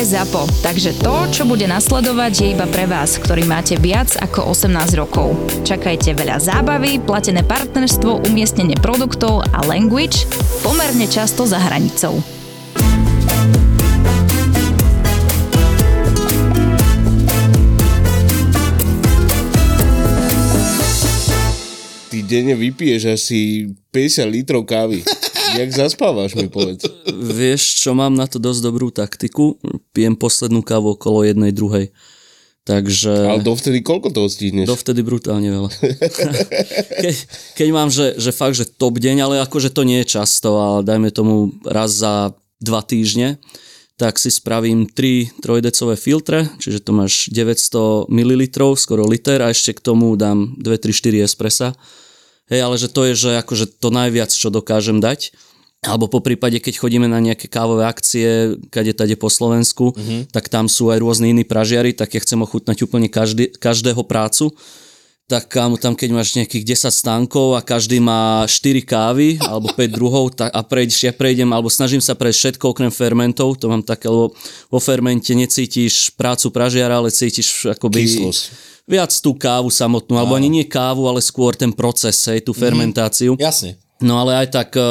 Je ZAPO, takže to, čo bude nasledovať, je iba pre vás, ktorý máte viac ako 18 rokov. Čakajte veľa zábavy, platené partnerstvo, umiestnenie produktov a language pomerne často za hranicou. Ty denne vypiješ asi 50 litrov kávy. Jak zaspávaš mi povedz? Vieš, čo mám na to dosť dobrú taktiku? Pijem poslednú kávu okolo jednej, druhej. Takže... Ale dovtedy koľko toho stihneš? Dovtedy brutálne veľa. keď, keď mám, že, že fakt, že top deň, ale akože to nie je často, ale dajme tomu raz za dva týždne, tak si spravím 3 trojdecové filtre, čiže to máš 900 ml, skoro liter a ešte k tomu dám 2, 3, 4 espressa Hej, ale že to je, že akože to najviac, čo dokážem dať. Alebo po prípade, keď chodíme na nejaké kávové akcie, kade tade po Slovensku, mm-hmm. tak tam sú aj rôzne iní pražiari, tak ja chcem ochutnať úplne každý, každého prácu. Tak tam, keď máš nejakých 10 stánkov a každý má 4 kávy alebo 5 druhov tak, a prejdeš, ja prejdem, alebo snažím sa prejsť všetko okrem fermentov, to mám také, lebo vo fermente necítiš prácu pražiara, ale cítiš akoby... Kyslosť viac tú kávu samotnú, alebo ani nie kávu, ale skôr ten proces, hej, tú mhm. fermentáciu. Mm, jasne. No ale aj tak e,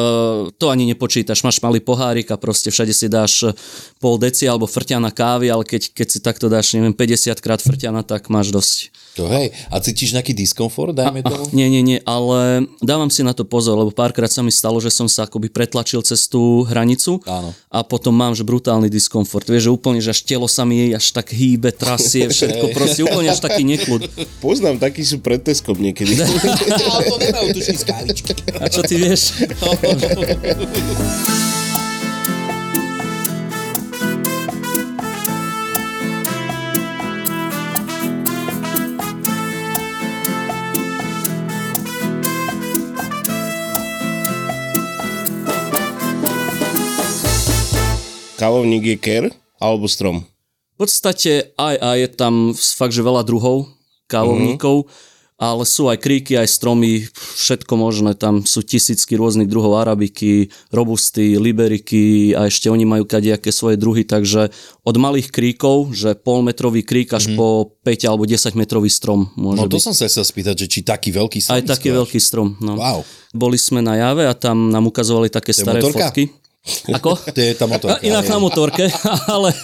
to ani nepočítaš. Máš malý pohárik a proste všade si dáš e, pol deci alebo frťana kávy, ale keď, keď si takto dáš, neviem, 50 krát frťana, tak máš dosť. To hej, a cítiš nejaký diskomfort, dajme tomu? Nie, nie, nie, ale dávam si na to pozor, lebo párkrát sa mi stalo, že som sa akoby pretlačil cez tú hranicu Áno. a potom mám že brutálny diskomfort. Vieš, že úplne, že až telo sa mi až tak hýbe, trasie, všetko proste, úplne až taký neklud. Poznám, takí sú pred niekedy. ale to z kávičky. A čo ty vieš? Kávovník je ker alebo strom? V podstate aj a je tam fakt, že veľa druhov kávovníkov, mm-hmm. Ale sú aj kríky, aj stromy, všetko možné. Tam sú tisícky rôznych druhov arabiky, robusty, liberiky a ešte oni majú kadejaké svoje druhy, takže od malých kríkov, že polmetrový krík až mm-hmm. po 5 alebo 10 metrový strom môže No to byť. som sa chcel spýtať, že či taký veľký strom Aj taký veľký strom. No. Wow. Boli sme na jave a tam nám ukazovali také staré motorka? fotky. Ako? To je tá motorka. Inak na motorke, ale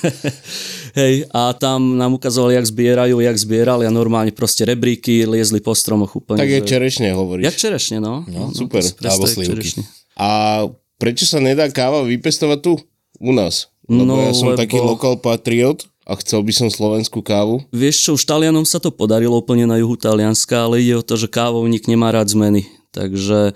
hej, a tam nám ukazovali, jak zbierajú, jak zbierali a normálne proste rebríky liezli po stromoch úplne. Tak je že- čerešne hovoríš. Jak čerešne, no. No, super. to si predstav, Alebo slivky. A prečo sa nedá káva vypestovať tu? U nás. Lebo No, ja som lebo- taký lokal patriot a chcel by som slovenskú kávu. Vieš čo, už Talianom sa to podarilo úplne na juhu Talianska, ale ide o to, že kávovník nemá rád zmeny. Takže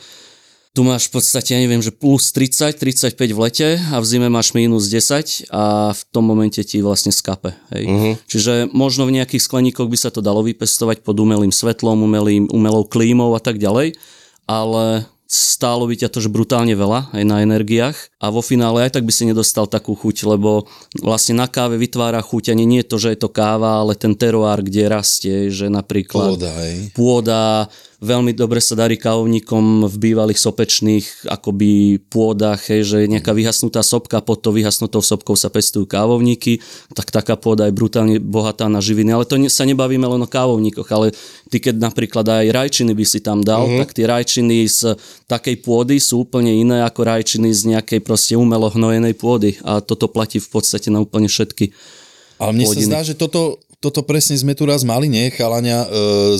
tu máš v podstate, ja neviem, že plus 30, 35 v lete a v zime máš minus 10 a v tom momente ti vlastne skape. Hej. Uh-huh. Čiže možno v nejakých skleníkoch by sa to dalo vypestovať pod umelým svetlom, umelým, umelou klímou a tak ďalej, ale stálo by ťa to že brutálne veľa aj na energiách a vo finále aj tak by si nedostal takú chuť, lebo vlastne na káve vytvára chuť ani nie to, že je to káva, ale ten teroár, kde rastie, že napríklad Pôda, hej. pôda, veľmi dobre sa darí kávovníkom v bývalých sopečných akoby pôdach, hej, že nejaká vyhasnutá sopka, pod to vyhasnutou sopkou sa pestujú kávovníky, tak taká pôda je brutálne bohatá na živiny. Ale to ne, sa nebavíme len o kávovníkoch, ale ty keď napríklad aj rajčiny by si tam dal, uh-huh. tak tie rajčiny z takej pôdy sú úplne iné ako rajčiny z nejakej proste umelo hnojenej pôdy a toto platí v podstate na úplne všetky. Ale mne plodiny. sa zdá, že toto, toto presne sme tu raz mali, nie, chalania e,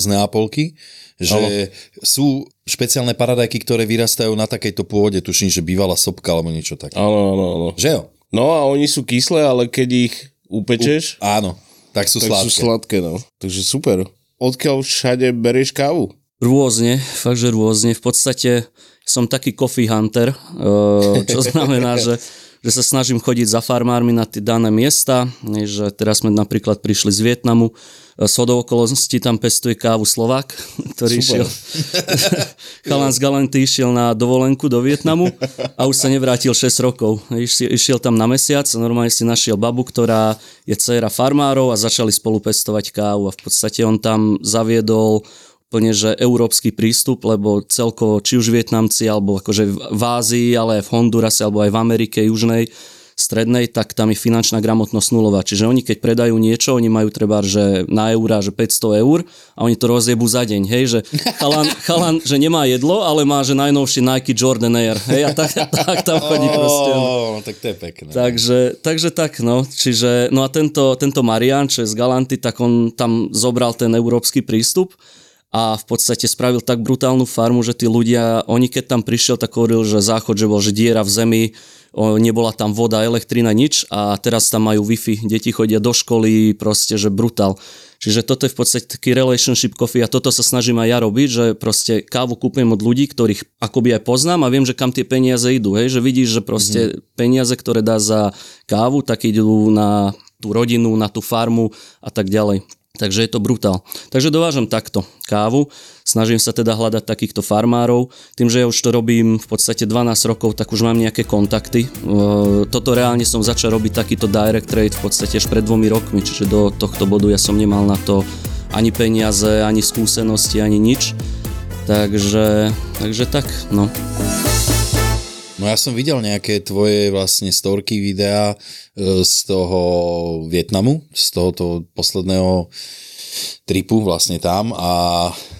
z Neapolky, že sú špeciálne paradajky, ktoré vyrastajú na takejto pôde, tuším, že bývala sopka alebo niečo také. Áno, áno, áno. Že jo? No a oni sú kyslé, ale keď ich upečeš, Áno, tak sú tak sladké. sú sladké, no. Takže super. Odkiaľ všade berieš kávu? Rôzne, fakt, že rôzne. V podstate som taký coffee hunter, eh, čo znamená, že že sa snažím chodiť za farmármi na tie dané miesta, že teraz sme napríklad prišli z Vietnamu, z hodou okolností tam pestuje kávu Slovák, ktorý Super. išiel, chalan z Galenty išiel na dovolenku do Vietnamu a už sa nevrátil 6 rokov. Išiel, tam na mesiac a normálne si našiel babu, ktorá je dcéra farmárov a začali spolu pestovať kávu a v podstate on tam zaviedol úplne, že európsky prístup, lebo celkovo či už Vietnamci, alebo akože v Ázii, ale aj v Hondurase, alebo aj v Amerike južnej, strednej, tak tam je finančná gramotnosť nulová. Čiže oni keď predajú niečo, oni majú treba, že na eurá, že 500 eur a oni to rozjebú za deň, hej, že chalan, chalan že nemá jedlo, ale má, že najnovšie Nike Jordan Air, hej, a tak, tak tam chodí proste. Ó, tak to je pekné. Takže, takže tak, no. Čiže, no a tento, tento Marian, čo je z Galanty, tak on tam zobral ten európsky prístup a v podstate spravil tak brutálnu farmu, že tí ľudia, oni keď tam prišiel, tak hovoril, že záchod, že bol, že diera v zemi, nebola tam voda, elektrina, nič a teraz tam majú Wi-Fi, deti chodia do školy, proste, že brutál. Čiže toto je v podstate taký relationship coffee a toto sa snažím aj ja robiť, že proste kávu kúpujem od ľudí, ktorých akoby aj poznám a viem, že kam tie peniaze idú, hej, že vidíš, že proste mm-hmm. peniaze, ktoré dá za kávu, tak idú na tú rodinu, na tú farmu a tak ďalej. Takže je to brutál. Takže dovážam takto kávu, snažím sa teda hľadať takýchto farmárov. Tým, že ja už to robím v podstate 12 rokov, tak už mám nejaké kontakty. E, Toto reálne som začal robiť takýto direct trade v podstate až pred dvomi rokmi, čiže do tohto bodu ja som nemal na to ani peniaze, ani skúsenosti, ani nič. Takže, takže tak, no. No ja som videl nejaké tvoje vlastne storky, videá e, z toho Vietnamu, z tohoto posledného tripu vlastne tam a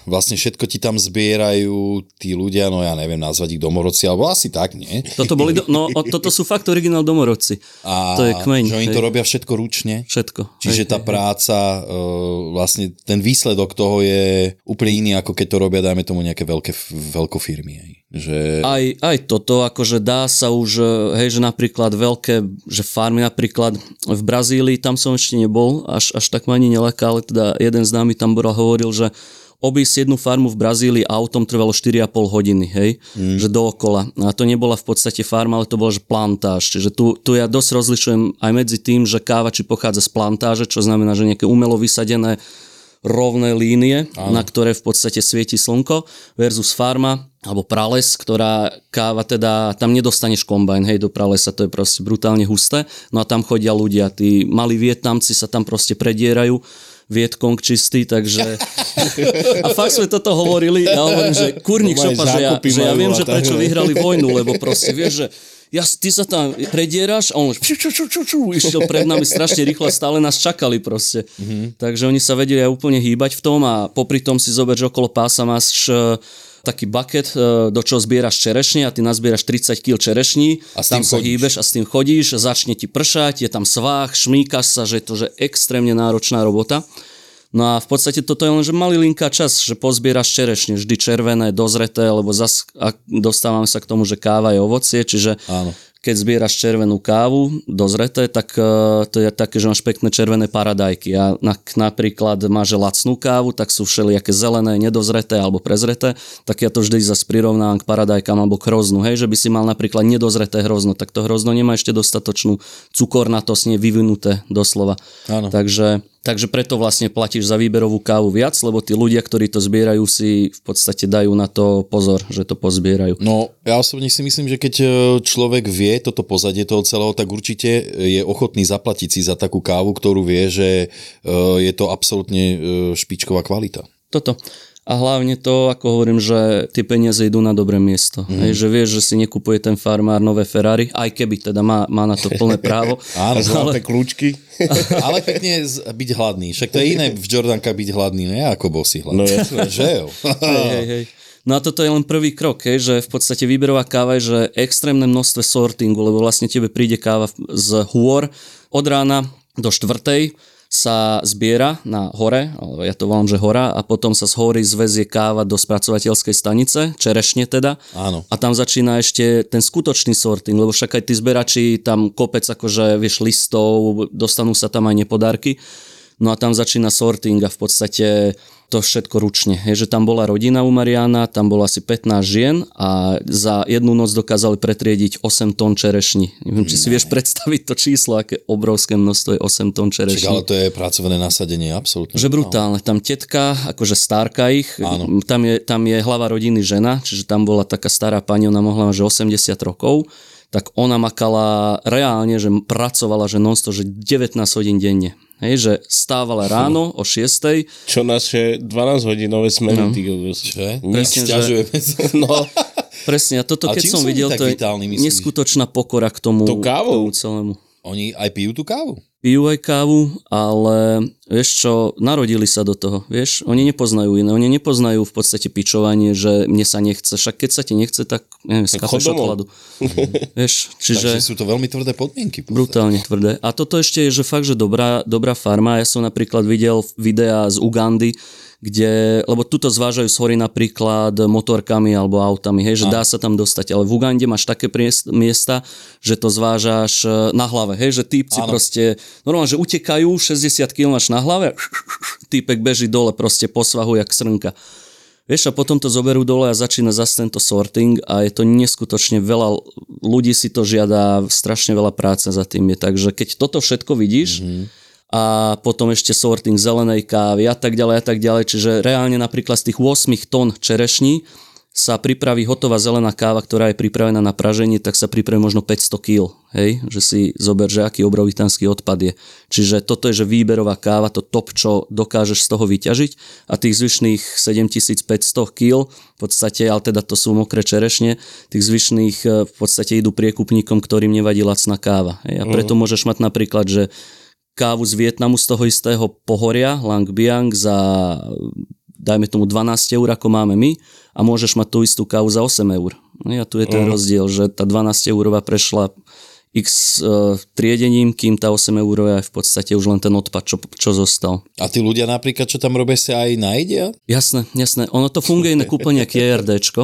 vlastne všetko ti tam zbierajú tí ľudia, no ja neviem nazvať ich domorodci, alebo asi tak, nie? Toto, boli do, no, toto sú fakt originál domorodci. A to je kmeň. Že oni hej. to robia všetko ručne? Všetko. Čiže hej, tá hej, práca, e, vlastne ten výsledok toho je úplne iný, ako keď to robia, dajme tomu nejaké veľké, veľkofirmy. Hej. Že... Aj, aj toto, akože dá sa už, e, hej, že napríklad veľké, že farmy napríklad v Brazílii, tam som ešte nebol, až, až tak ma ani nelaká, ale teda jeden známy tam bol hovoril, že obísť jednu farmu v Brazílii autom trvalo 4,5 hodiny, hej, mm. že dookola. A to nebola v podstate farma, ale to bola že plantáž. Čiže tu, tu ja dosť rozlišujem aj medzi tým, že káva či pochádza z plantáže, čo znamená, že nejaké umelo vysadené rovné línie, Áno. na ktoré v podstate svieti slnko versus farma alebo prales, ktorá káva teda, tam nedostaneš kombajn, hej, do pralesa, to je proste brutálne husté, no a tam chodia ľudia, tí malí Vietnamci sa tam proste predierajú, Vietkong čistý, takže... A fakt sme toto hovorili, ja hovorím, že kurník šopa, že ja, že ja viem, že prečo vyhrali vojnu, lebo proste vieš, že ja, ty sa tam predieraš a on ču, ču, ču, ču, ču, išiel pred nami strašne rýchlo a stále nás čakali proste. Mm-hmm. Takže oni sa vedeli aj úplne hýbať v tom a popri tom si zober, že okolo pása máš e, taký bucket, e, do čoho zbieraš čerešne a ty nazbieraš 30 kg čerešní A s tam tým sa hýbeš a s tým chodíš, začne ti pršať, je tam svách, šmíkaš sa, že je to že extrémne náročná robota. No a v podstate toto je len, že malý linka čas, že pozbieraš čerešne, vždy červené, dozreté, lebo zas ak dostávame sa k tomu, že káva je ovocie, čiže Áno. keď zbieraš červenú kávu, dozreté, tak uh, to je také, že máš pekné červené paradajky. A na, napríklad máš lacnú kávu, tak sú všelijaké zelené, nedozreté alebo prezreté, tak ja to vždy zase prirovnám k paradajkám alebo k hroznu. Hej, že by si mal napríklad nedozreté hrozno, tak to hrozno nemá ešte dostatočnú cukornatosť, nie vyvinuté doslova. Áno. Takže, takže preto vlastne platíš za výberovú kávu viac, lebo tí ľudia, ktorí to zbierajú, si v podstate dajú na to pozor, že to pozbierajú. No, ja osobne si myslím, že keď e, človek vie toto pozadie toho celého, tak určite je ochotný zaplatiť si za takú kávu, ktorú vie, že e, je to absolútne e, špičková kvalita. Toto. A hlavne to, ako hovorím, že tie peniaze idú na dobré miesto. Mm. Hej, že vieš, že si nekupuje ten farmár nové Ferrari, aj keby teda má, má na to plné právo. Áno, Zlaté kľúčky. ale pekne z- byť hladný. Však to je iné v Jordankách byť hladný, ne ako bosý hladný. No jasné. že jo. Hej, hej, hej. No a toto je len prvý krok, hej, že v podstate výberová káva je, že extrémne množstve sortingu, lebo vlastne tebe príde káva z hôr od rána do štvrtej sa zbiera na hore, alebo ja to volám, že hora, a potom sa z hory zvezie káva do spracovateľskej stanice, čerešne teda. Áno. A tam začína ešte ten skutočný sorting, lebo však aj tí zberači tam kopec akože, vieš, listov, dostanú sa tam aj nepodárky. No a tam začína sorting a v podstate to všetko ručne. Je, že tam bola rodina u Mariana, tam bolo asi 15 žien a za jednu noc dokázali pretriediť 8 tón čerešní. Neviem, či si vieš predstaviť to číslo, aké obrovské množstvo je 8 tón Čiže, čerešní. ale to je pracovné nasadenie, absolútne. Že brutálne. Tam tetka, akože stárka ich, Áno. tam je, tam je hlava rodiny žena, čiže tam bola taká stará pani, ona mohla mať, že 80 rokov, tak ona makala reálne, že pracovala, že non že 19 hodín denne. Hej, že stávala ráno o 6. Čo naše 12-hodinové smery, no. ty kokos. Že? No, Presne, a toto A keď som videl, to je vitálni, myslíš? neskutočná pokora k tomu, To kávou? k tomu celému. Oni aj pijú tú kávu. Pijú aj kávu, ale vieš čo, narodili sa do toho, vieš, oni nepoznajú iné, oni nepoznajú v podstate pičovanie, že mne sa nechce, však keď sa ti nechce, tak neviem, domov. šokoládu. vieš, Čiže... Takže sú to veľmi tvrdé podmienky. brutálne tvrdé. A toto ešte je, že fakt, že dobrá, dobrá farma, ja som napríklad videl videá z Ugandy, kde, lebo tuto zvážajú z hory napríklad motorkami alebo autami, hej, že dá sa tam dostať, ale v Ugande máš také priest- miesta, že to zvážaš e, na hlave, hej, že týpci Áno. proste, normálne, že utekajú, 60 km na hlave, týpek beží dole proste po svahu jak srnka. Vieš, a potom to zoberú dole a začína zase tento sorting a je to neskutočne veľa, ľudí si to žiada, strašne veľa práce za tým je, takže keď toto všetko vidíš mm-hmm. A potom ešte sorting zelenej kávy a tak ďalej a tak ďalej, čiže reálne napríklad z tých 8 tón čerešní sa pripraví hotová zelená káva, ktorá je pripravená na praženie, tak sa pripraví možno 500 kg, hej, že si zober, že aký obrovitánsky odpad je. Čiže toto je, že výberová káva, to top, čo dokážeš z toho vyťažiť a tých zvyšných 7500 kg, v podstate, ale teda to sú mokré čerešne, tých zvyšných e, v podstate idú priekupníkom, ktorým nevadí lacná káva. Hej. A preto môžeš mať napríklad, že kávu z Vietnamu z toho istého pohoria, Lang Biang, za dajme tomu 12 eur, ako máme my a môžeš mať tú istú kávu za 8 eur. No a tu je ten rozdiel, že tá 12 eurová prešla x uh, triedením, kým tá 8 eurová je v podstate už len ten odpad, čo, čo zostal. A tí ľudia napríklad, čo tam robia, sa aj najedia? Jasné, jasné. Ono to funguje inak úplne ako JRDčko.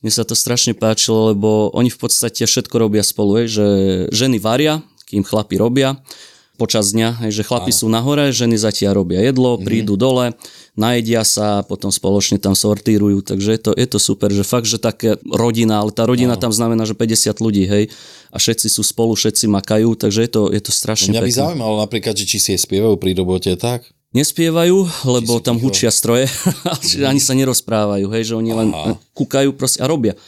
Mne sa to strašne páčilo, lebo oni v podstate všetko robia spolu, hej, že ženy varia, kým chlapi robia počas dňa, hej, že chlapi sú nahore, ženy zatiaľ robia jedlo, Mhm. prídu dole, najedia sa, potom spoločne tam sortírujú, takže je to, je to super, že fakt, že také rodina, ale tá rodina tam znamená, že 50 ľudí, hej, a všetci sú spolu, všetci makajú, takže je to, je to strašne Mňa by pekné. zaujímalo napríklad, že či si je spievajú pri robote tak. Nespievajú, lebo tam ticho. hučia stroje, čiže ani sa nerozprávajú, hej, že oni len Aha. kúkajú proste a robia.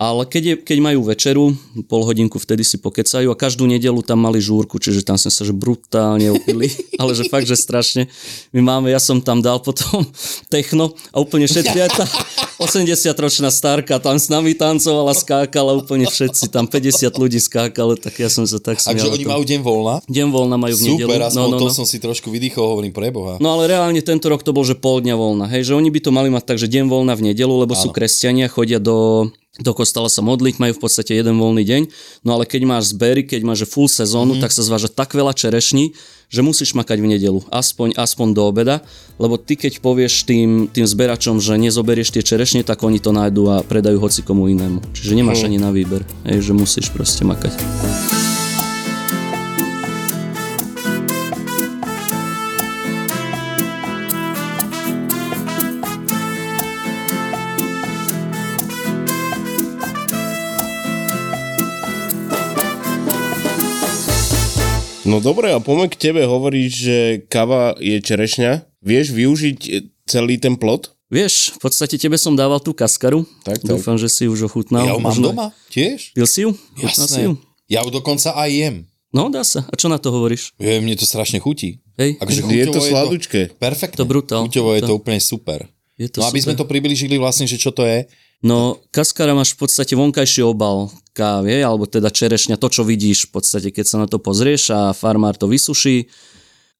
Ale keď, je, keď majú večeru, pol hodinku vtedy si pokecajú a každú nedelu tam mali žúrku, čiže tam sme sa že brutálne opili, ale že fakt, že strašne. My máme, ja som tam dal potom techno a úplne všetci, aj tá 80-ročná starka tam s nami tancovala, skákala úplne všetci, tam 50 ľudí skákalo, tak ja som sa tak Takže smial. oni majú deň voľna? Deň voľna majú v nedelu. Super, aspoň no, no, to no. som si trošku vydýchol, hovorím preboha. No ale reálne tento rok to bol, že pol dňa voľna. Hej, že oni by to mali mať tak, že deň voľna v nedelu, lebo sú kresťania, chodia do, do kostola sa modliť, majú v podstate jeden voľný deň. No ale keď máš zbery, keď máš full sezónu, mm-hmm. tak sa zváža tak veľa čerešní, že musíš makať v nedelu, aspoň, aspoň do obeda, lebo ty keď povieš tým, tým zberačom, že nezoberieš tie čerešne, tak oni to nájdu a predajú hoci komu inému. Čiže nemáš ani na výber, hej, že musíš proste makať. No dobre, a poďme k tebe, hovoríš, že kava je čerešňa. Vieš využiť e, celý ten plot? Vieš, v podstate tebe som dával tú kaskaru. Tak, tak. Dúfam, že si už ochutnal. ja ho mám Možno- doma tiež? Pil si ju? Chutnal si ju? Jasné. Ja ju dokonca aj jem. No, dá sa. A čo na to hovoríš? Je, mne to strašne chutí. Hej, Akože Je to sladučké. Perfektné. To brutál. Chuťovo je To- úplne super. je to No aby sme super. to približili vlastne, že čo to je. No, kaskara máš v podstate vonkajší obal kávy, alebo teda čerešňa, to, čo vidíš v podstate, keď sa na to pozrieš a farmár to vysuší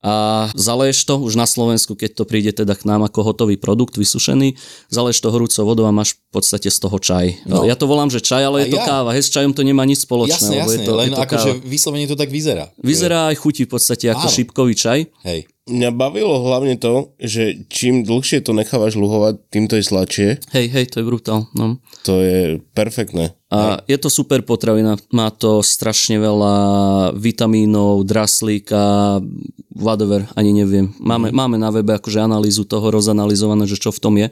a zaleješ to už na Slovensku, keď to príde teda k nám ako hotový produkt vysušený, zaleješ to horúcou vodou a máš v podstate z toho čaj. No. Ja to volám, že čaj, ale je to ja. káva. Hej, s čajom to nemá nič spoločné. Jasné, lebo jasné, je to, len akože vyslovene to tak vyzerá. Vyzerá aj chutí v podstate ako Áno. šípkový čaj. Hej. Mňa bavilo hlavne to, že čím dlhšie to nechávaš luhovať, tým to je sladšie. Hej, hej, to je brutál. No. To je perfektné. A je to super potravina, má to strašne veľa vitamínov, draslíka, whatever, ani neviem. Máme, máme na webe akože analýzu toho rozanalizované, že čo v tom je.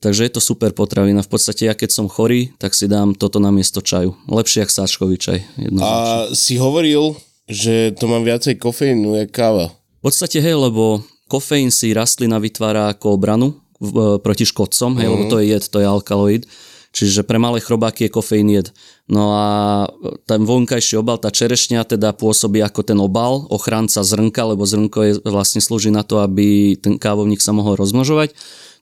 Takže je to super potravina. V podstate ja keď som chorý, tak si dám toto na miesto čaju. Lepšie ako sáčkový čaj. A si hovoril, že to má viacej kofeínu, jak káva. V podstate hej, lebo kofeín si rastlina vytvára ako obranu v, proti škodcom, hej, lebo to je jed, to je alkaloid. Čiže pre malé chrobáky je kofeín jed. No a ten vonkajší obal, tá čerešňa teda pôsobí ako ten obal, ochranca zrnka, lebo zrnko je, vlastne slúži na to, aby ten kávovník sa mohol rozmnožovať.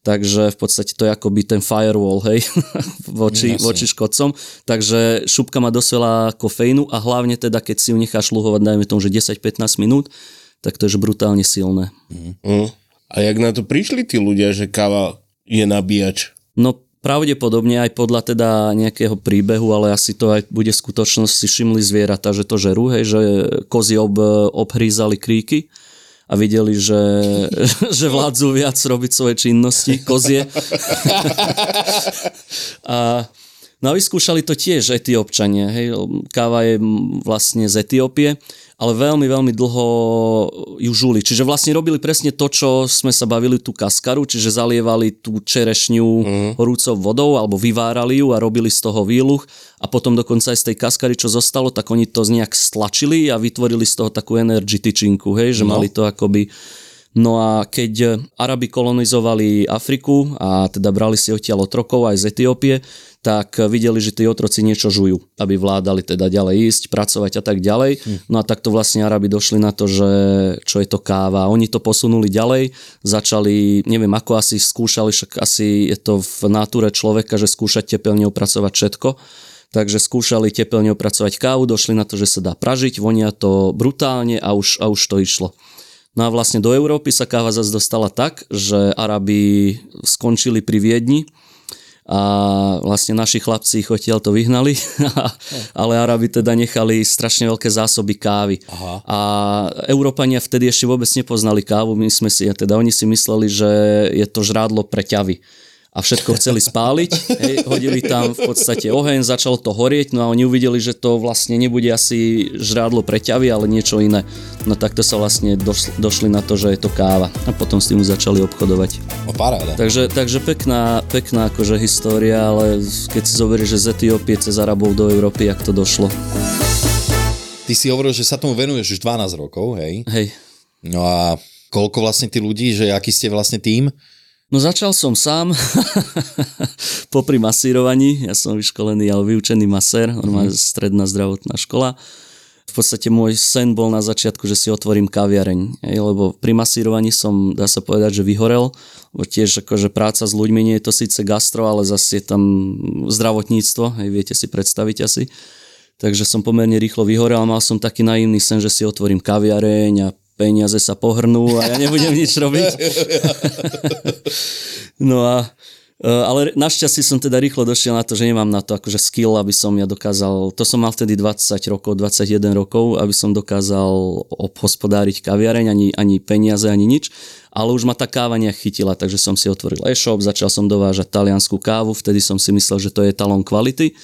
Takže v podstate to je akoby ten firewall, hej, voči, voči škodcom. Takže šupka má dosť veľa kofeínu a hlavne teda, keď si ju necháš luhovať, dajme tomu, že 10-15 minút, tak to je brutálne silné. Mm. A jak na to prišli tí ľudia, že káva je nabíjač? No Pravdepodobne aj podľa teda nejakého príbehu, ale asi to aj bude v skutočnosti všimli zvieratá, že to žerú, hej, že kozy ob, obhrízali kríky a videli, že, že vládzu viac robiť svoje činnosti, kozie. a, no a vyskúšali to tiež etiópčania. Hej. Káva je vlastne z Etiópie ale veľmi, veľmi dlho ju žuli. Čiže vlastne robili presne to, čo sme sa bavili tú kaskaru, čiže zalievali tú čerešňu mm. horúcou vodou alebo vyvárali ju a robili z toho výluch a potom dokonca aj z tej kaskary, čo zostalo, tak oni to nejak stlačili a vytvorili z toho takú energy tyčinku, hej, že no. mali to akoby No a keď Arabi kolonizovali Afriku a teda brali si odtiaľ otrokov aj z Etiópie, tak videli, že tí otroci niečo žujú, aby vládali teda ďalej ísť, pracovať a tak ďalej. Hm. No a takto vlastne Arabi došli na to, že čo je to káva. Oni to posunuli ďalej, začali, neviem ako asi skúšali, však asi je to v náture človeka, že skúšať tepelne opracovať všetko. Takže skúšali tepelne opracovať kávu, došli na to, že sa dá pražiť, vonia to brutálne a už, a už to išlo. No a vlastne do Európy sa káva zase dostala tak, že Arabi skončili pri Viedni a vlastne naši chlapci ich odtiaľ to vyhnali, ale Arabi teda nechali strašne veľké zásoby kávy. Aha. A Európania vtedy ešte vôbec nepoznali kávu, my sme si, teda oni si mysleli, že je to žrádlo pre ťavy a všetko chceli spáliť. Hej, hodili tam v podstate oheň, začalo to horieť, no a oni uvideli, že to vlastne nebude asi žrádlo pre ťavy, ale niečo iné. No takto sa vlastne došli, došli na to, že je to káva a potom s tým začali obchodovať. O paráda. Takže, takže pekná, pekná akože história, ale keď si zoberieš, že z Etiópie cez Arabov do Európy, jak to došlo. Ty si hovoril, že sa tomu venuješ už 12 rokov, hej? Hej. No a koľko vlastne tí ľudí, že aký ste vlastne tým? No začal som sám, popri masírovaní, ja som vyškolený, ale vyučený masér, normálne mm. stredná zdravotná škola. V podstate môj sen bol na začiatku, že si otvorím kaviareň, lebo pri masírovaní som, dá sa povedať, že vyhorel, lebo tiež akože práca s ľuďmi nie je to síce gastro, ale zase je tam zdravotníctvo, hej, viete si predstaviť asi. Takže som pomerne rýchlo vyhorel a mal som taký naivný sen, že si otvorím kaviareň a peniaze sa pohrnú a ja nebudem nič robiť. no a e, ale našťastie som teda rýchlo došiel na to, že nemám na to akože skill, aby som ja dokázal, to som mal vtedy 20 rokov, 21 rokov, aby som dokázal obhospodáriť kaviareň, ani, ani peniaze, ani nič, ale už ma tá káva nejak chytila, takže som si otvoril e-shop, začal som dovážať taliansku kávu, vtedy som si myslel, že to je talón kvality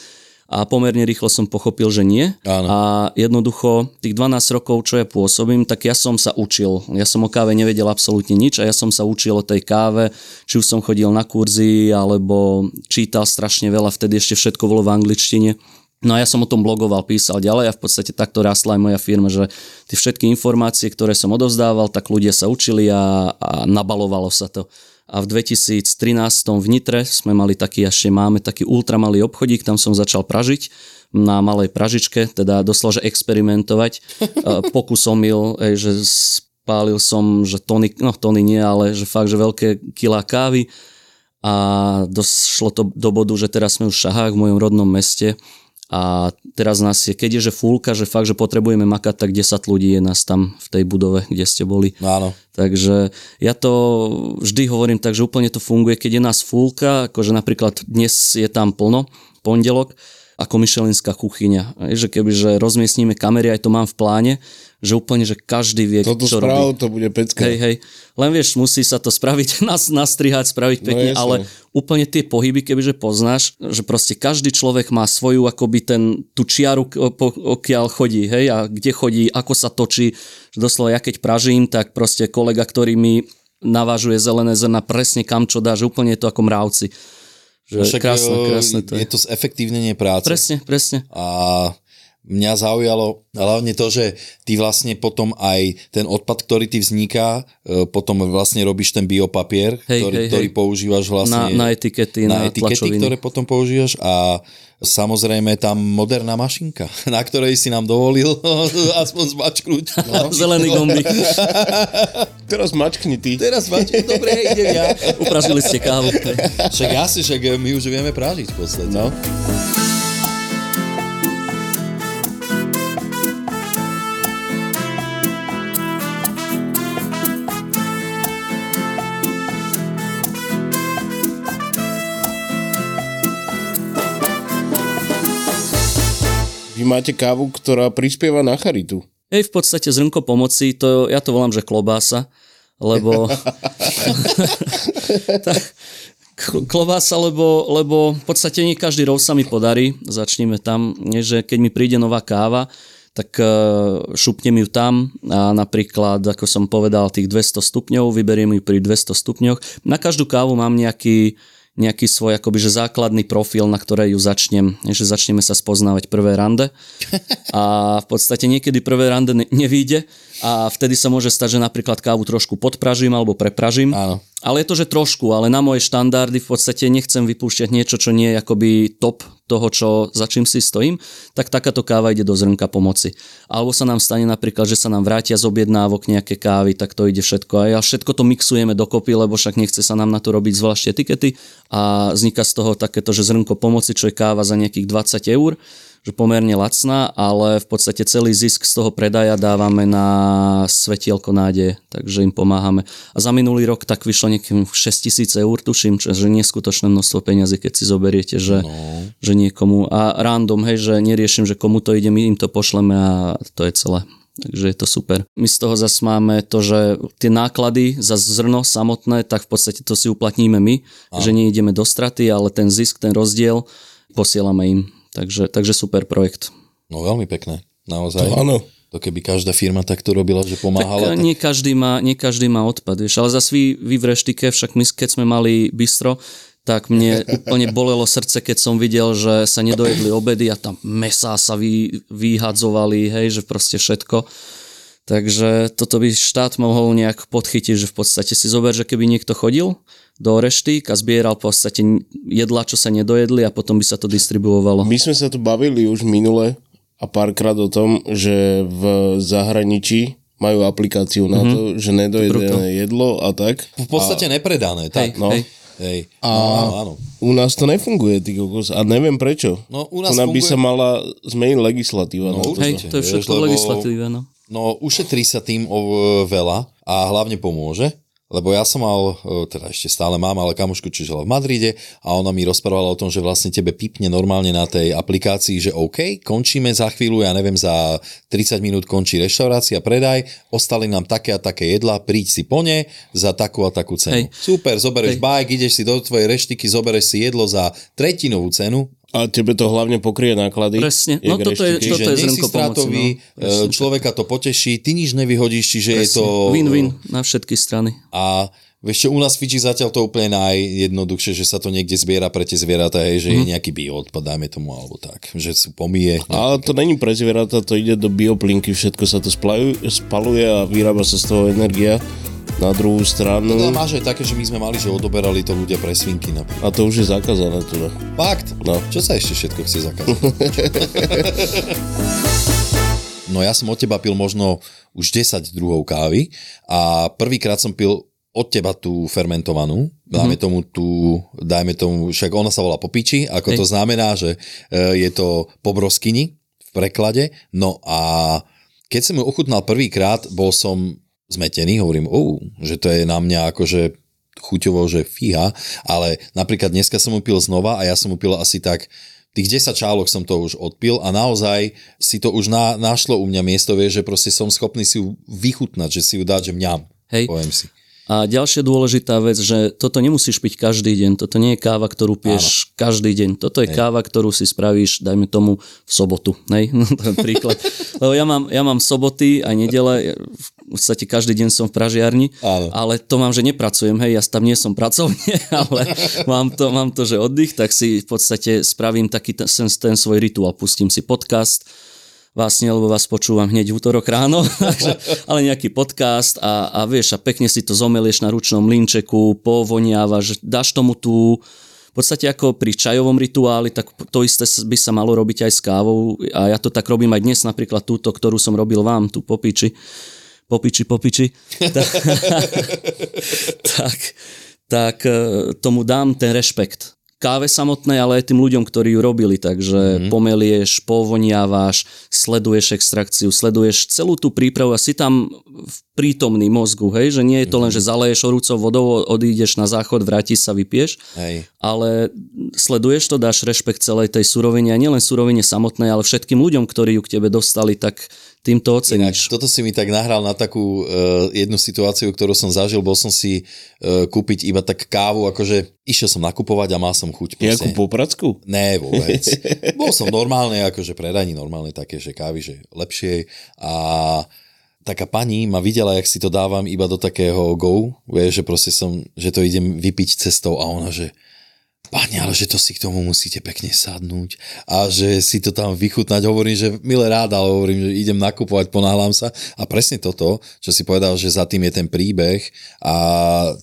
a pomerne rýchlo som pochopil, že nie. Áno. A jednoducho tých 12 rokov, čo ja pôsobím, tak ja som sa učil. Ja som o káve nevedel absolútne nič a ja som sa učil o tej káve, či už som chodil na kurzy, alebo čítal strašne veľa, vtedy ešte všetko bolo v angličtine. No a ja som o tom blogoval, písal ďalej a v podstate takto rastla aj moja firma, že tie všetky informácie, ktoré som odovzdával, tak ľudia sa učili a, a nabalovalo sa to a v 2013 v Nitre sme mali taký, ešte máme taký ultramalý obchodík, tam som začal pražiť. Na malej pražičke, teda doslova, že experimentovať. Pokusom mil, že spálil som, že tony, no tony nie, ale že fakt, že veľké kilá kávy. A došlo to do bodu, že teraz sme už v Šahách v mojom rodnom meste a teraz nás je, keď je že fúlka, že fakt, že potrebujeme makať, tak 10 ľudí je nás tam v tej budove, kde ste boli. Áno. Takže ja to vždy hovorím tak, že úplne to funguje, keď je nás fúlka, akože napríklad dnes je tam plno, pondelok, ako myšelinská kuchyňa. Že keby že rozmiestníme kamery, aj to mám v pláne, že úplne, že každý vie, Toto čo správ, robí. to bude pecka. Hej, hej. Len vieš, musí sa to spraviť, nás, nastrihať, spraviť pekne, jasné. ale úplne tie pohyby, kebyže poznáš, že proste každý človek má svoju akoby ten, tú čiaru, k- po, okiaľ chodí, hej, a kde chodí, ako sa točí. Doslova ja keď pražím, tak proste kolega, ktorý mi navážuje zelené zrna presne kam čo dá, že úplne je to ako mravci. Že Však krásne, e, krásne to je. je to zefektívnenie práce. Presne, presne. A mňa zaujalo hlavne to, že ty vlastne potom aj ten odpad, ktorý ti vzniká, e, potom vlastne robíš ten biopapier, Hej, ktorý, hej, ktorý hej. používaš vlastne Na, na etikety, na, na etikety, tlačoviny. ktoré potom používaš a samozrejme tam moderná mašinka, na ktorej si nám dovolil aspoň zmačknúť. No. Zelený gombík. Teraz mačkni ty. Teraz mačknúť, dobre, idem ja. Upražili ste kávu. Však asi, však my už vieme prážiť v podstate. No. Vy máte kávu, ktorá prispieva na charitu. Hej, v podstate zrnko pomoci, to, ja to volám, že klobása, lebo... tá, klobása, lebo, lebo v podstate nie každý rov sa mi podarí. Začneme tam, že keď mi príde nová káva, tak e, šupnem ju tam a napríklad, ako som povedal, tých 200 stupňov, vyberiem ju pri 200 stupňoch. Na každú kávu mám nejaký, nejaký svoj akoby, že základný profil, na ktoré ju začnem, že začneme sa spoznávať prvé rande. A v podstate niekedy prvé rande ne- nevíde a vtedy sa môže stať, že napríklad kávu trošku podpražím alebo prepražím. Áno. Ale je to, že trošku, ale na moje štandardy v podstate nechcem vypúšťať niečo, čo nie je akoby top toho, čo, za čím si stojím, tak takáto káva ide do zrnka pomoci. Alebo sa nám stane napríklad, že sa nám vrátia z objednávok nejaké kávy, tak to ide všetko. A ja všetko to mixujeme dokopy, lebo však nechce sa nám na to robiť zvlášť etikety a vzniká z toho takéto, že zrnko pomoci, čo je káva za nejakých 20 eur, že pomerne lacná, ale v podstate celý zisk z toho predaja dávame na svetielko nádeje, takže im pomáhame. A za minulý rok tak vyšlo nejakým 6 tisíc eur, tuším, čo je neskutočné množstvo peňazí, keď si zoberiete, že, no. že niekomu, a random, hej, že neriešim, že komu to ide, my im to pošleme a to je celé. Takže je to super. My z toho zase máme to, že tie náklady za zrno samotné, tak v podstate to si uplatníme my, a. že neideme do straty, ale ten zisk, ten rozdiel posielame im. Takže, takže super projekt. No veľmi pekné, naozaj. To áno. To keby každá firma takto robila, že pomáhala. Tak, nie, každý má, nie každý má odpad, vieš, ale zase vy, vy v reštike, však my keď sme mali bistro, tak mne úplne bolelo srdce, keď som videl, že sa nedojedli obedy a tam mesá sa vy, vyhadzovali, hej, že proste všetko. Takže toto by štát mohol nejak podchytiť, že v podstate si zober, že keby niekto chodil do reštík a zbieral v podstate jedla, čo sa nedojedli a potom by sa to distribuovalo. My sme sa tu bavili už minule a párkrát o tom, že v zahraničí majú aplikáciu na Mhm. to, že nedojedené jedlo a tak. V podstate nepredané, tak. Hej, no. hej. Hej. A No, áno, áno. u nás to nefunguje, ty kokos. A neviem prečo. No, u nás tu nám by sa mala zmeniť legislatíva. No, na toto. Hej, určite, to je všetko lebo- legislatíve, no. No, ušetrí sa tým o veľa a hlavne pomôže, lebo ja som mal, e, teda ešte stále mám, ale kamošku, čo žila v Madride a ona mi rozprávala o tom, že vlastne tebe pipne normálne na tej aplikácii, že OK, končíme za chvíľu, ja neviem, za 30 minút končí reštaurácia, predaj, ostali nám také a také jedlá, príď si po ne za takú a takú cenu. Hej. Super, zobereš Hej. bajk, ideš si do tvojej reštiky, zobereš si jedlo za tretinovú cenu, A tebe to hlavne pokrie náklady. Presne. No toto je- toto si zrnko pomoci, no. Presne e, človeka to poteší, ty nič nevyhodíš, čiže je to... Win-win na všetky strany. A vieš čo, u nás Fidži zatiaľ to úplne najjednoduchšie, že sa to niekde zbiera pre tie zvieratá, hej, že Mhm. je nejaký bioodpad, dajme tomu, alebo tak, že sú pomie. Ale to není pre zvieratá, to ide do bioplinky, všetko sa to spaluje a vyrába sa z toho energia. Na druhú stranu, No máš aj také, že my sme mali, že odoberali to ľudia pre svinky napríklad. a to už je zakázané teda. Fakt? No. Čo sa ešte všetko chce zakázať? no ja som od teba pil možno už 10 druhov kávy a prvýkrát som pil od teba tú fermentovanú, dáme Mhm. tomu tú, dajme tomu, však ona sa volá popiči, ako Hej. to znamená, že e, je to po broskyni v preklade, no a keď som ju ochutnal prvýkrát, bol som zmetený, hovorím, oh, že to je na mňa akože chuťovo, že fíha, ale napríklad dneska som mu pil znova a ja som mu pil asi tak tých 10 čálok som to už odpil a naozaj si to už na, našlo u mňa miesto, vieš, že proste som schopný si ju vychutnať, že si ju dať, že mňam. Hej. Poviem si. A ďalšia dôležitá vec, že toto nemusíš piť každý deň, toto nie je káva, ktorú piješ každý deň, toto je Hej. káva, ktorú si spravíš, dajme tomu, v sobotu, hej, ten príklad. Lebo ja mám, ja mám soboty a nedele, v podstate každý deň som v pražiarni, Áno. ale to mám, že nepracujem, hej, ja tam nie som pracovne, ale mám to, mám to, že oddych, tak si v podstate spravím taký ten, ten svoj rituál, pustím si podcast, vás nie, lebo vás počúvam hneď v útorok ráno, takže, ale nejaký podcast a, a vieš, a pekne si to zomelieš na ručnom linčeku, povoniavaš, dáš tomu tú, v podstate ako pri čajovom rituáli, tak to isté by sa malo robiť aj s kávou. A ja to tak robím aj dnes, napríklad túto, ktorú som robil vám, tu popiči, popiči, popiči, tak, tak, tak e, tomu dám ten rešpekt káve samotnej, ale aj tým ľuďom, ktorí ju robili. Takže mm-hmm. pomelieš, povoniavaš, sleduješ extrakciu, sleduješ celú tú prípravu a si tam v prítomný mozgu, hej, že nie je to len, že zaleješ horúcou vodou, odídeš na záchod, vrátiš sa, vypieš, Hej. ale sleduješ to, dáš rešpekt celej tej surovine a nielen surovine samotnej, ale všetkým ľuďom, ktorí ju k tebe dostali, tak tým to Inak, oceníš. toto si mi tak nahral na takú uh, jednu situáciu, ktorú som zažil. Bol som si uh, kúpiť iba tak kávu, akože išiel som nakupovať a mal som chuť. Proste. popracku? Ne, vôbec. Bol som normálne, akože predajní normálne také, že kávy, že lepšie. A taká pani ma videla, jak si to dávam iba do takého go, vieš, že proste som, že to idem vypiť cestou a ona, že Pani, ale že to si k tomu musíte pekne sadnúť a že si to tam vychutnať. Hovorím, že milé rád, ale hovorím, že idem nakupovať, ponáhľam sa. A presne toto, čo si povedal, že za tým je ten príbeh a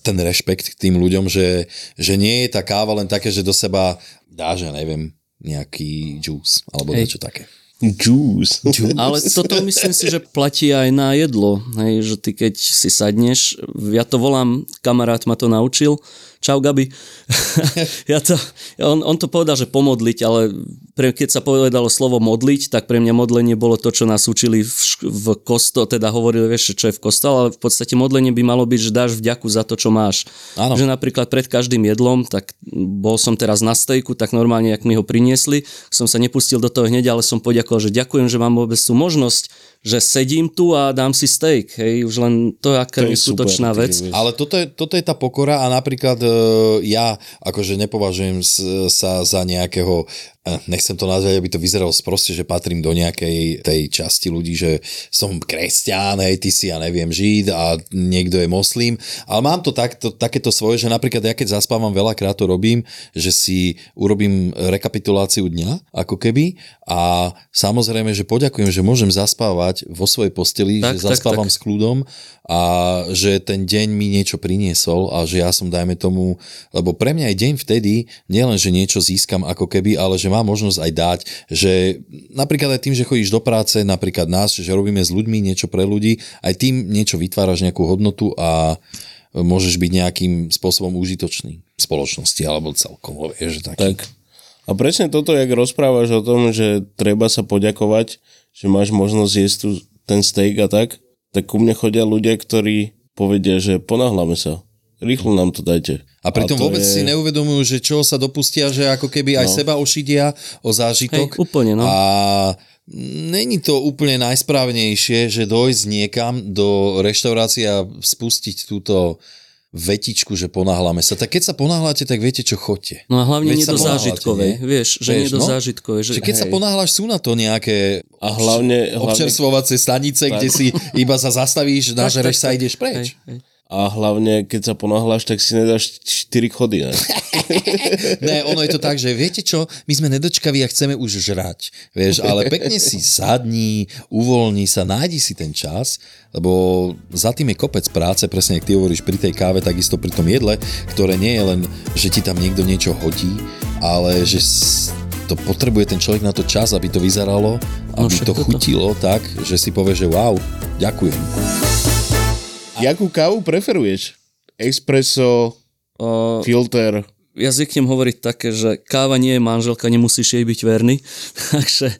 ten rešpekt k tým ľuďom, že, že nie je tá káva len také, že do seba dá, že neviem, nejaký juice alebo Hej. niečo také. Juice. Ale toto myslím si, že platí aj na jedlo. Hej, že ty keď si sadneš, ja to volám, kamarát ma to naučil, čau Gabi. ja to, on, on to povedal, že pomodliť, ale pre, keď sa povedalo slovo modliť, tak pre mňa modlenie bolo to, čo nás učili v, v kosto, teda hovorili, vieš, čo je v kostole, ale v podstate modlenie by malo byť, že dáš vďaku za to, čo máš. Áno. Že napríklad pred každým jedlom, tak bol som teraz na stejku, tak normálne, jak mi ho priniesli, som sa nepustil do toho hneď, ale som poďakoval, že ďakujem, že mám vôbec tú možnosť, že sedím tu a dám si steak. Hej, už len to, aká To je skutočná vec. vieš. Ale toto je, toto je tá pokora a napríklad e, ja akože nepovažujem s, sa za nejakého, nechcem to nazvať, aby to vyzeralo sproste, že patrím do nejakej tej časti ľudí, že som kresťan, hej, ty si, ja neviem, žid a niekto je moslim, ale mám to takto, takéto svoje, že napríklad ja keď zaspávam, veľakrát to robím, že si urobím rekapituláciu dňa, ako keby a samozrejme, že poďakujem, že môžem zaspávať vo svojej posteli, Tak, že tak, zaspávam tak. s kľudom a že ten deň mi niečo priniesol a že ja som, dajme tomu, lebo pre mňa je deň vtedy nielen, že niečo získam ako keby, ale že mám možnosť aj dať, že napríklad aj tým, že chodíš do práce, napríklad nás, že robíme s ľuďmi niečo pre ľudí, aj tým niečo vytváraš nejakú hodnotu a môžeš byť nejakým spôsobom užitočný v spoločnosti alebo celkovo, vieš, taký. Tak. A presne toto, jak rozprávaš o tom, že treba sa poďakovať, že máš možnosť jesť tu ten steak a tak, tak ku mne chodia ľudia, ktorí povedia, že ponáhľame sa. Rýchlo nám to dajte. A pritom to vôbec je- si neuvedomujú, že čo sa dopustia, že ako keby aj No. seba ošidia o zážitok. Hej, úplne, no. A není to úplne najsprávnejšie, že dojsť niekam do reštaurácie a spustiť túto vetičku, že ponáhľame sa. Tak keď sa ponáhľate, tak viete, čo chodte. No a hlavne Veď nie sa do zážitkovej, nie? vieš, že Vieš, nie do no. zážitkovej. Že, Že keď sa Hej. ponáhľaš, sú na to nejaké A hlavne, hlavne, občerstvovacie stanice, kde si iba sa zastavíš, nažereš sa a ideš preč. Hej, hej. A hlavne, keď sa ponáhľaš, tak si nedáš 4 chody. Ne? Ne, ono je to tak, že viete čo, my sme nedočkaví a chceme už žrať, vieš, ale pekne si sadni, uvoľni sa, nájdi si ten čas, lebo za tým je kopec práce, presne ak ty hovoríš pri tej káve, takisto pri tom jedle, ktoré nie je len, že ti tam niekto niečo hodí, ale že to potrebuje ten človek na to čas, aby to vyzeralo, No aby však to chutilo tak, že si povie, že wow, ďakujem. Jakú kávu preferuješ? Espresso, O, filter? ja zvyknem hovoriť také, že káva nie je manželka, nemusíš jej byť verný. Takže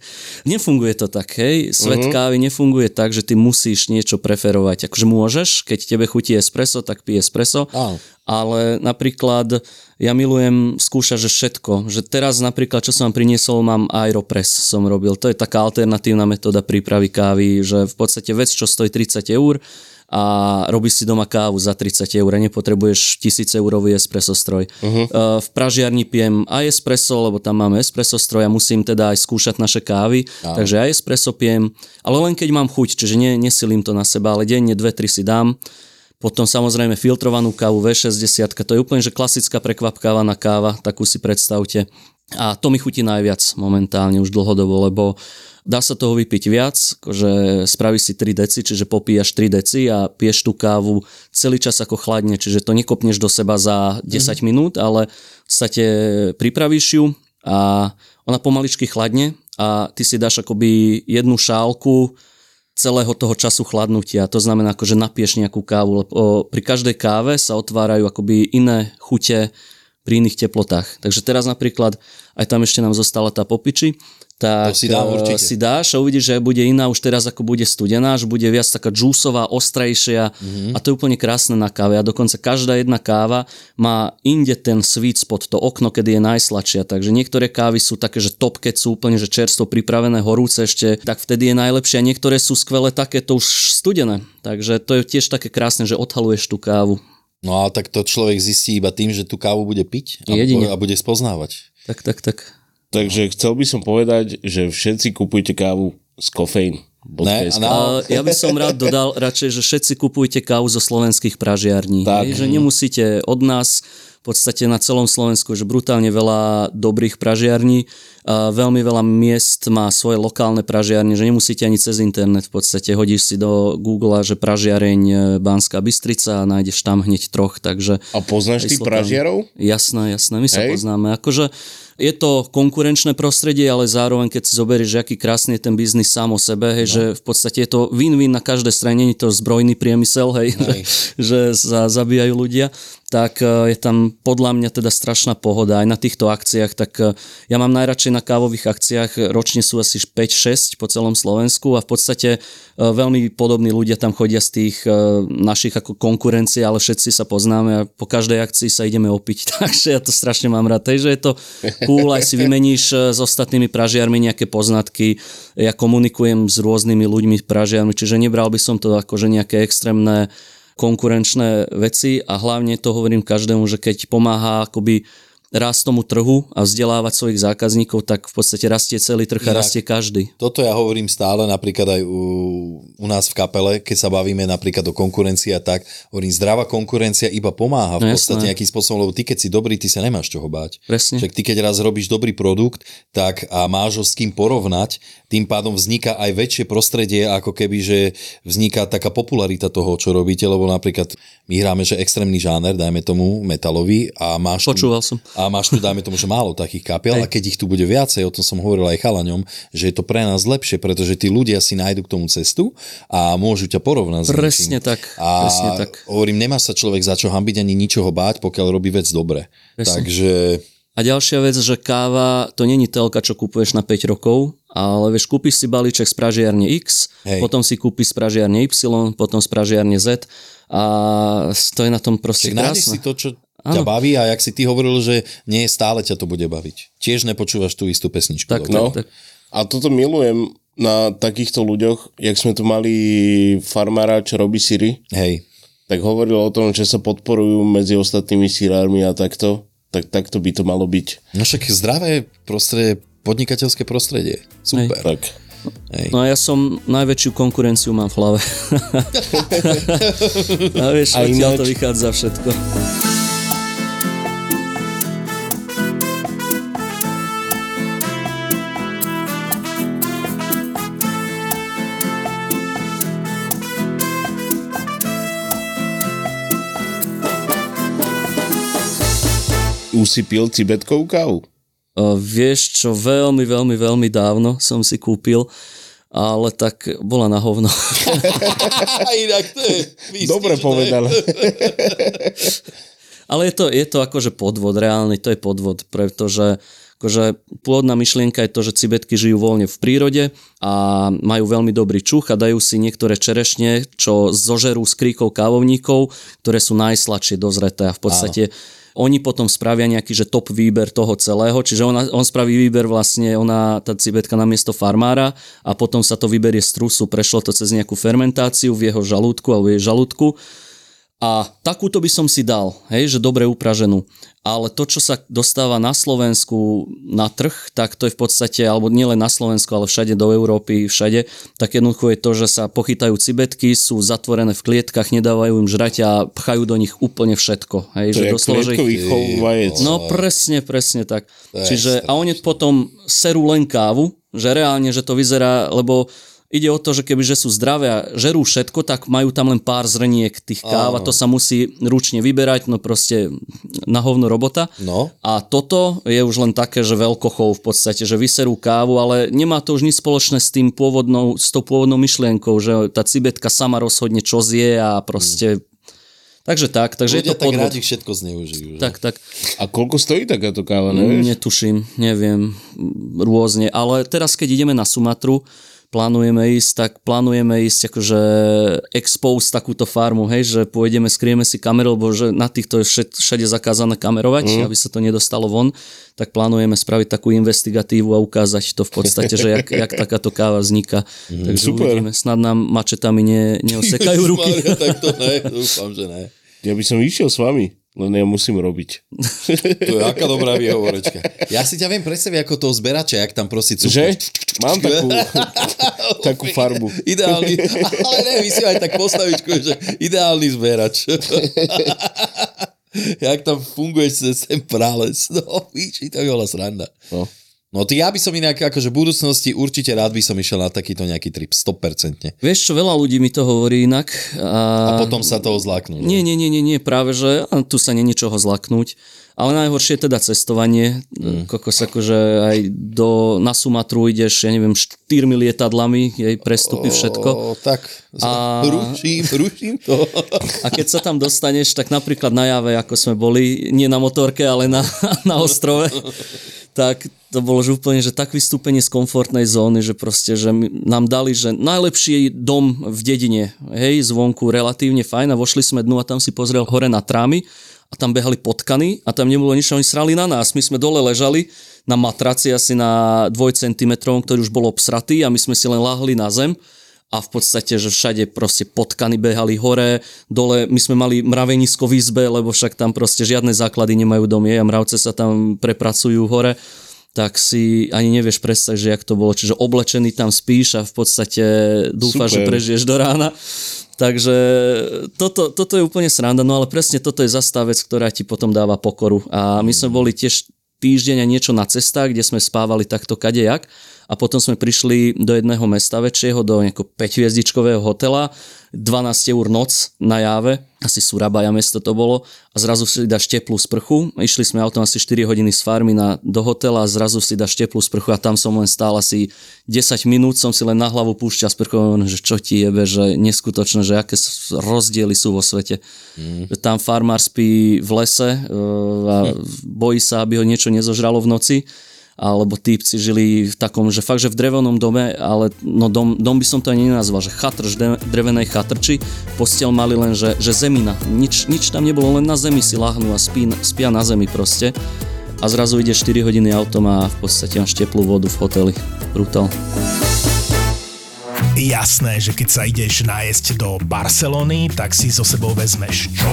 nefunguje to tak, hej. Svet uh-huh. kávy nefunguje tak, že ty musíš niečo preferovať. Akože môžeš, keď tebe chutí espresso, tak pij espresso. Áno. Ale napríklad ja milujem skúšať, že všetko. Že teraz napríklad, čo som vám priniesol, mám Aeropress som robil. To je taká alternatívna metóda prípravy kávy, že v podstate vec, čo stojí 30 eur, a robíš si doma kávu za 30 eur nepotrebuješ 1000 eurový espresso stroj. Uh-huh. V pražiarni pijem aj espresso, lebo tam máme espresso stroj a musím teda aj skúšať naše kávy, uh-huh. takže aj espresso pijem, ale len keď mám chuť, čiže ne, nesilím to na seba, ale denne 2-3 si dám. Potom samozrejme filtrovanú kávu V60, to je úplne že klasická prekvapkávaná káva, takú si predstavte. A to mi chutí najviac momentálne už dlhodobo, lebo dá sa toho vypiť viac, že spravíš si 3 deci, čiže popíjaš 3 deci a piješ tú kávu celý čas ako chladne, čiže to nekopneš do seba za 10 mm-hmm. minút, ale sa te pripravíš ju a ona pomaličky chladne a ty si dáš akoby jednu šálku celého toho času chladnutia. To znamená, že napiješ nejakú kávu, lebo pri každej káve sa otvárajú akoby iné chute pri iných teplotách. Takže teraz napríklad, aj tam ešte nám zostala tá popiči, tak to si, dám určite. si dáš a uvidíš, že bude iná už teraz ako bude studená, že bude viac taká džúsová, ostrejšia mm-hmm. a to je úplne krásne na káve a dokonca každá jedna káva má inde ten sweet spot, to okno, kedy je najsladšia, takže niektoré kávy sú také, že top, keď sú úplne že čerstvo pripravené, horúce ešte, tak vtedy je najlepšie a niektoré sú skvelé také, to už studené, takže to je tiež také krásne, že odhaluješ tú kávu. No a tak to človek zistí iba tým, že tú kávu bude piť a, a bude spoznávať. Tak, tak, tak. Takže chcel by som povedať, že všetci kupujte kávu z kofeín. Ne, no. Ja by som rád dodal radšej, že všetci kupujte kávu zo slovenských pražiarní. Tak. Hej, že nemusíte od nás v podstate na celom Slovensku, že brutálne veľa dobrých pražiarní, a veľmi veľa miest má svoje lokálne pražiarne, že nemusíte ani cez internet v podstate, hodíš si do Google, že pražiareň e, Banská Bystrica a nájdeš tam hneď troch, takže... A poznáš ty pražiarov? Jasné, jasné, my sa Hej. poznáme. Akože je to konkurenčné prostredie, ale zároveň keď si zoberieš, že aký krásny je ten biznis sám o sebe, hej, no. že v podstate je to win-win na každej strane, nie je to zbrojný priemysel, hej, hej. že, že sa zabíjajú ľudia tak e, je tam podľa mňa teda strašná pohoda. Aj na týchto akciách, tak e, ja mám najradšej na kávových akciách, ročne sú asi 5-6 po celom Slovensku a v podstate e, veľmi podobní ľudia tam chodia z tých našich ako konkurencie, ale všetci sa poznáme a po každej akcii sa ideme opiť, takže ja to strašne mám rád, takže je to cool, aj si vymeníš s ostatnými pražiarmi nejaké poznatky, ja komunikujem s rôznymi ľuďmi pražiarmi, čiže nebral by som to ako že nejaké extrémne konkurenčné veci a hlavne to hovorím každému, že keď pomáha akoby rast tomu trhu a vzdelávať svojich zákazníkov, tak v podstate rastie celý trh a rastie každý. Toto ja hovorím stále napríklad aj u, u nás v kapele, keď sa bavíme napríklad o konkurencii a tak, hovorím, zdravá konkurencia iba pomáha v no, podstate jasné. nejakým spôsobom, lebo ty keď si dobrý, ty sa nemáš čoho báť. Presne. Však ty keď raz robíš dobrý produkt, tak a máš ho s kým porovnať, tým pádom vzniká aj väčšie prostredie, ako keby, že vzniká taká popularita toho, čo robíte, lebo napríklad my hráme, že extrémny žáner, dajme tomu metalový a máš Počúval tu, som a máš tu, dajme tomu, že málo takých kapiel a keď ich tu bude viacej, o tom som hovoril aj chalaňom, že je to pre nás lepšie, pretože tí ľudia si nájdu k tomu cestu a môžu ťa porovnať presne s tak, a presne tak. hovorím, nemá sa človek za čo hambiť ani ničoho báť, pokiaľ robí vec dobre. Presne. Takže... A ďalšia vec, že káva to není telka, čo kupuješ na 5 rokov, ale vieš, kúpiš si balíček z pražiarne X, Hej. potom si kúpiš z pražiarne Y, potom z pražiarne Z a to je na tom proste Čiže krásne. si to, čo ťa baví a jak si ty hovoril, že nie stále ťa to bude baviť. Tiež nepočúvaš tú istú pesničku. Tak, no. tak. A toto milujem na takýchto ľuďoch, jak sme tu mali farmára, čo robí syry. Hej. Tak hovoril o tom, že sa podporujú medzi ostatnými syrármi a takto. Tak takto by to malo byť. No však zdravé prostredie, podnikateľské prostredie. Super. Hej. Tak. Hej. No a ja som najväčšiu konkurenciu mám v hlave. a vieš, a ináč... to vychádza všetko. Už si pil cibetkovú kávu? Uh, vieš čo, veľmi, veľmi, veľmi dávno som si kúpil, ale tak bola na hovno. Inak to je Dobre povedal. Ale je to, je to akože podvod, reálny to je podvod, pretože akože pôvodná myšlienka je to, že cibetky žijú voľne v prírode a majú veľmi dobrý čuch a dajú si niektoré čerešne, čo zožerú z kríkov kávovníkov, ktoré sú najsladšie dozreté a v podstate Áno oni potom spravia nejaký že top výber toho celého, čiže ona, on spraví výber vlastne, ona, tá cibetka na miesto farmára a potom sa to vyberie z trusu, prešlo to cez nejakú fermentáciu v jeho žalúdku alebo jej žalúdku a takúto by som si dal, hej, že dobre upraženú. Ale to, čo sa dostáva na Slovensku na trh, tak to je v podstate, alebo nielen na Slovensku, ale všade do Európy, všade, tak jednoducho je to, že sa pochytajú cibetky, sú zatvorené v klietkach, nedávajú im žrať a pchajú do nich úplne všetko. Hej, to že je doslova, že ich... No presne, presne tak. To Čiže, a oni potom serú len kávu, že reálne, že to vyzerá, lebo Ide o to, že kebyže sú zdravé a žerú všetko, tak majú tam len pár zrniek tých káv a to sa musí ručne vyberať, no proste na hovno robota. No. A toto je už len také, že veľkochov v podstate, že vyserú kávu, ale nemá to už nič spoločné s tým pôvodnou, s tou pôvodnou myšlienkou, že tá cibetka sama rozhodne, čo zje a proste... Takže tak, takže Ľudia je to tak podvod. rádi všetko zneužijú. Že? Tak, tak. A koľko stojí takáto káva, nevieš? Netuším, neviem, rôzne. Ale teraz, keď ideme na Sumatru, plánujeme ísť, tak plánujeme ísť akože expose takúto farmu, hej, že pôjdeme, skrieme si kameru, lebo že na týchto je všet, všade zakázané kamerovať, mm. aby sa to nedostalo von, tak plánujeme spraviť takú investigatívu a ukázať to v podstate, že jak, jak takáto káva vzniká. Mm. Takže super. uvidíme, snad nám mačetami ne, neosekajú ruky. Tak to ne, dúfam, že ne. Ja by som išiel s vami, len ja musím robiť. To je aká dobrá výhovorečka. Ja si ťa viem predstaviť ako toho zberača, jak tam prosí cukru. Že? Mám takú, takú farbu. Ideálny, ale ne, my si aj tak postavičku, že ideálny zberač. jak tam funguješ cez ten prales. No, víš, to by bola sranda. No. No ty ja by som inak, akože v budúcnosti určite rád by som išiel na takýto nejaký trip, 100%. Vieš čo, veľa ľudí mi to hovorí inak. A potom sa toho zláknú. Nie, nie, nie, nie, nie, práve, že a tu sa není čoho zlaknúť. Ale najhoršie je teda cestovanie. Mm. Kokos akože aj do, na Sumatru ideš, ja neviem, štyrmi lietadlami, jej prestupy, všetko. O, tak, A- ruším, ruším to. A keď sa tam dostaneš, tak napríklad na Jave, ako sme boli, nie na motorke, ale na, na ostrove, tak to bolo že úplne, že tak vystúpenie z komfortnej zóny, že proste, že nám dali, že najlepší dom v dedine, hej, zvonku relatívne fajn a vošli sme dnu a tam si pozrel hore na trámy a tam behali potkany a tam nebolo nič, oni srali na nás. My sme dole ležali na matraci asi na 2 cm, ktorý už bol obsratý a my sme si len láhli na zem a v podstate, že všade proste potkany behali hore, dole, my sme mali mravenisko v izbe, lebo však tam proste žiadne základy nemajú domy a mravce sa tam prepracujú hore tak si ani nevieš predstaviť, že jak to bolo. Čiže oblečený tam spíš a v podstate dúfaš, že prežiješ do rána. Takže toto, toto je úplne sranda, no ale presne toto je zastá vec, ktorá ti potom dáva pokoru. A my sme boli tiež týždeň a niečo na cestách, kde sme spávali takto kadejak a potom sme prišli do jedného mesta väčšieho, do nejakého 5-hviezdičkového hotela, 12 eur noc na Jave, asi Surabaja mesto to bolo a zrazu si dáš teplú sprchu. Išli sme autom asi 4 hodiny z farmy na, do hotela a zrazu si dáš teplú sprchu a tam som len stál asi 10 minút, som si len na hlavu púšťal sprchu, že čo ti jebe, že neskutočné, že aké rozdiely sú vo svete. Mm. Že tam farmár spí v lese e, a bojí sa, aby ho niečo nezožralo v noci alebo típci žili v takom, že fakt, že v drevenom dome, ale no dom, dom by som to ani nenazval, že chatrč, drevenej chatrči, postel mali len, že, že zemina, nič, nič tam nebolo, len na zemi si lahnú a spí, spia na zemi proste a zrazu ide 4 hodiny autom a v podstate máš teplú vodu v hoteli. Brutál. Jasné, že keď sa ideš nájsť do Barcelony, tak si so sebou vezmeš čo?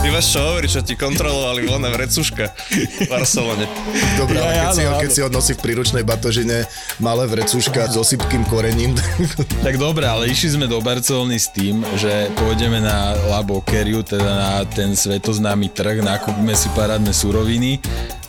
Ty máš čo hovoriť, čo ti kontrolovali voľné vrecuška v Barcelone. Dobre, ale keď, Ja, si ho, áno, keď si ho nosí v príručnej batožine malé vrecúška so sypkým korením, Tak dobre, ale išli sme do Barcelony s tým, že pôjdeme na La Boqueriu, teda na ten svetoznámy trh, nakúpime si parádne suroviny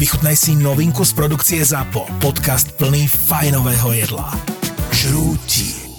Vychutnaj si novinku z produkcie ZAPO. Podcast plný fajnového jedla. Žrúti.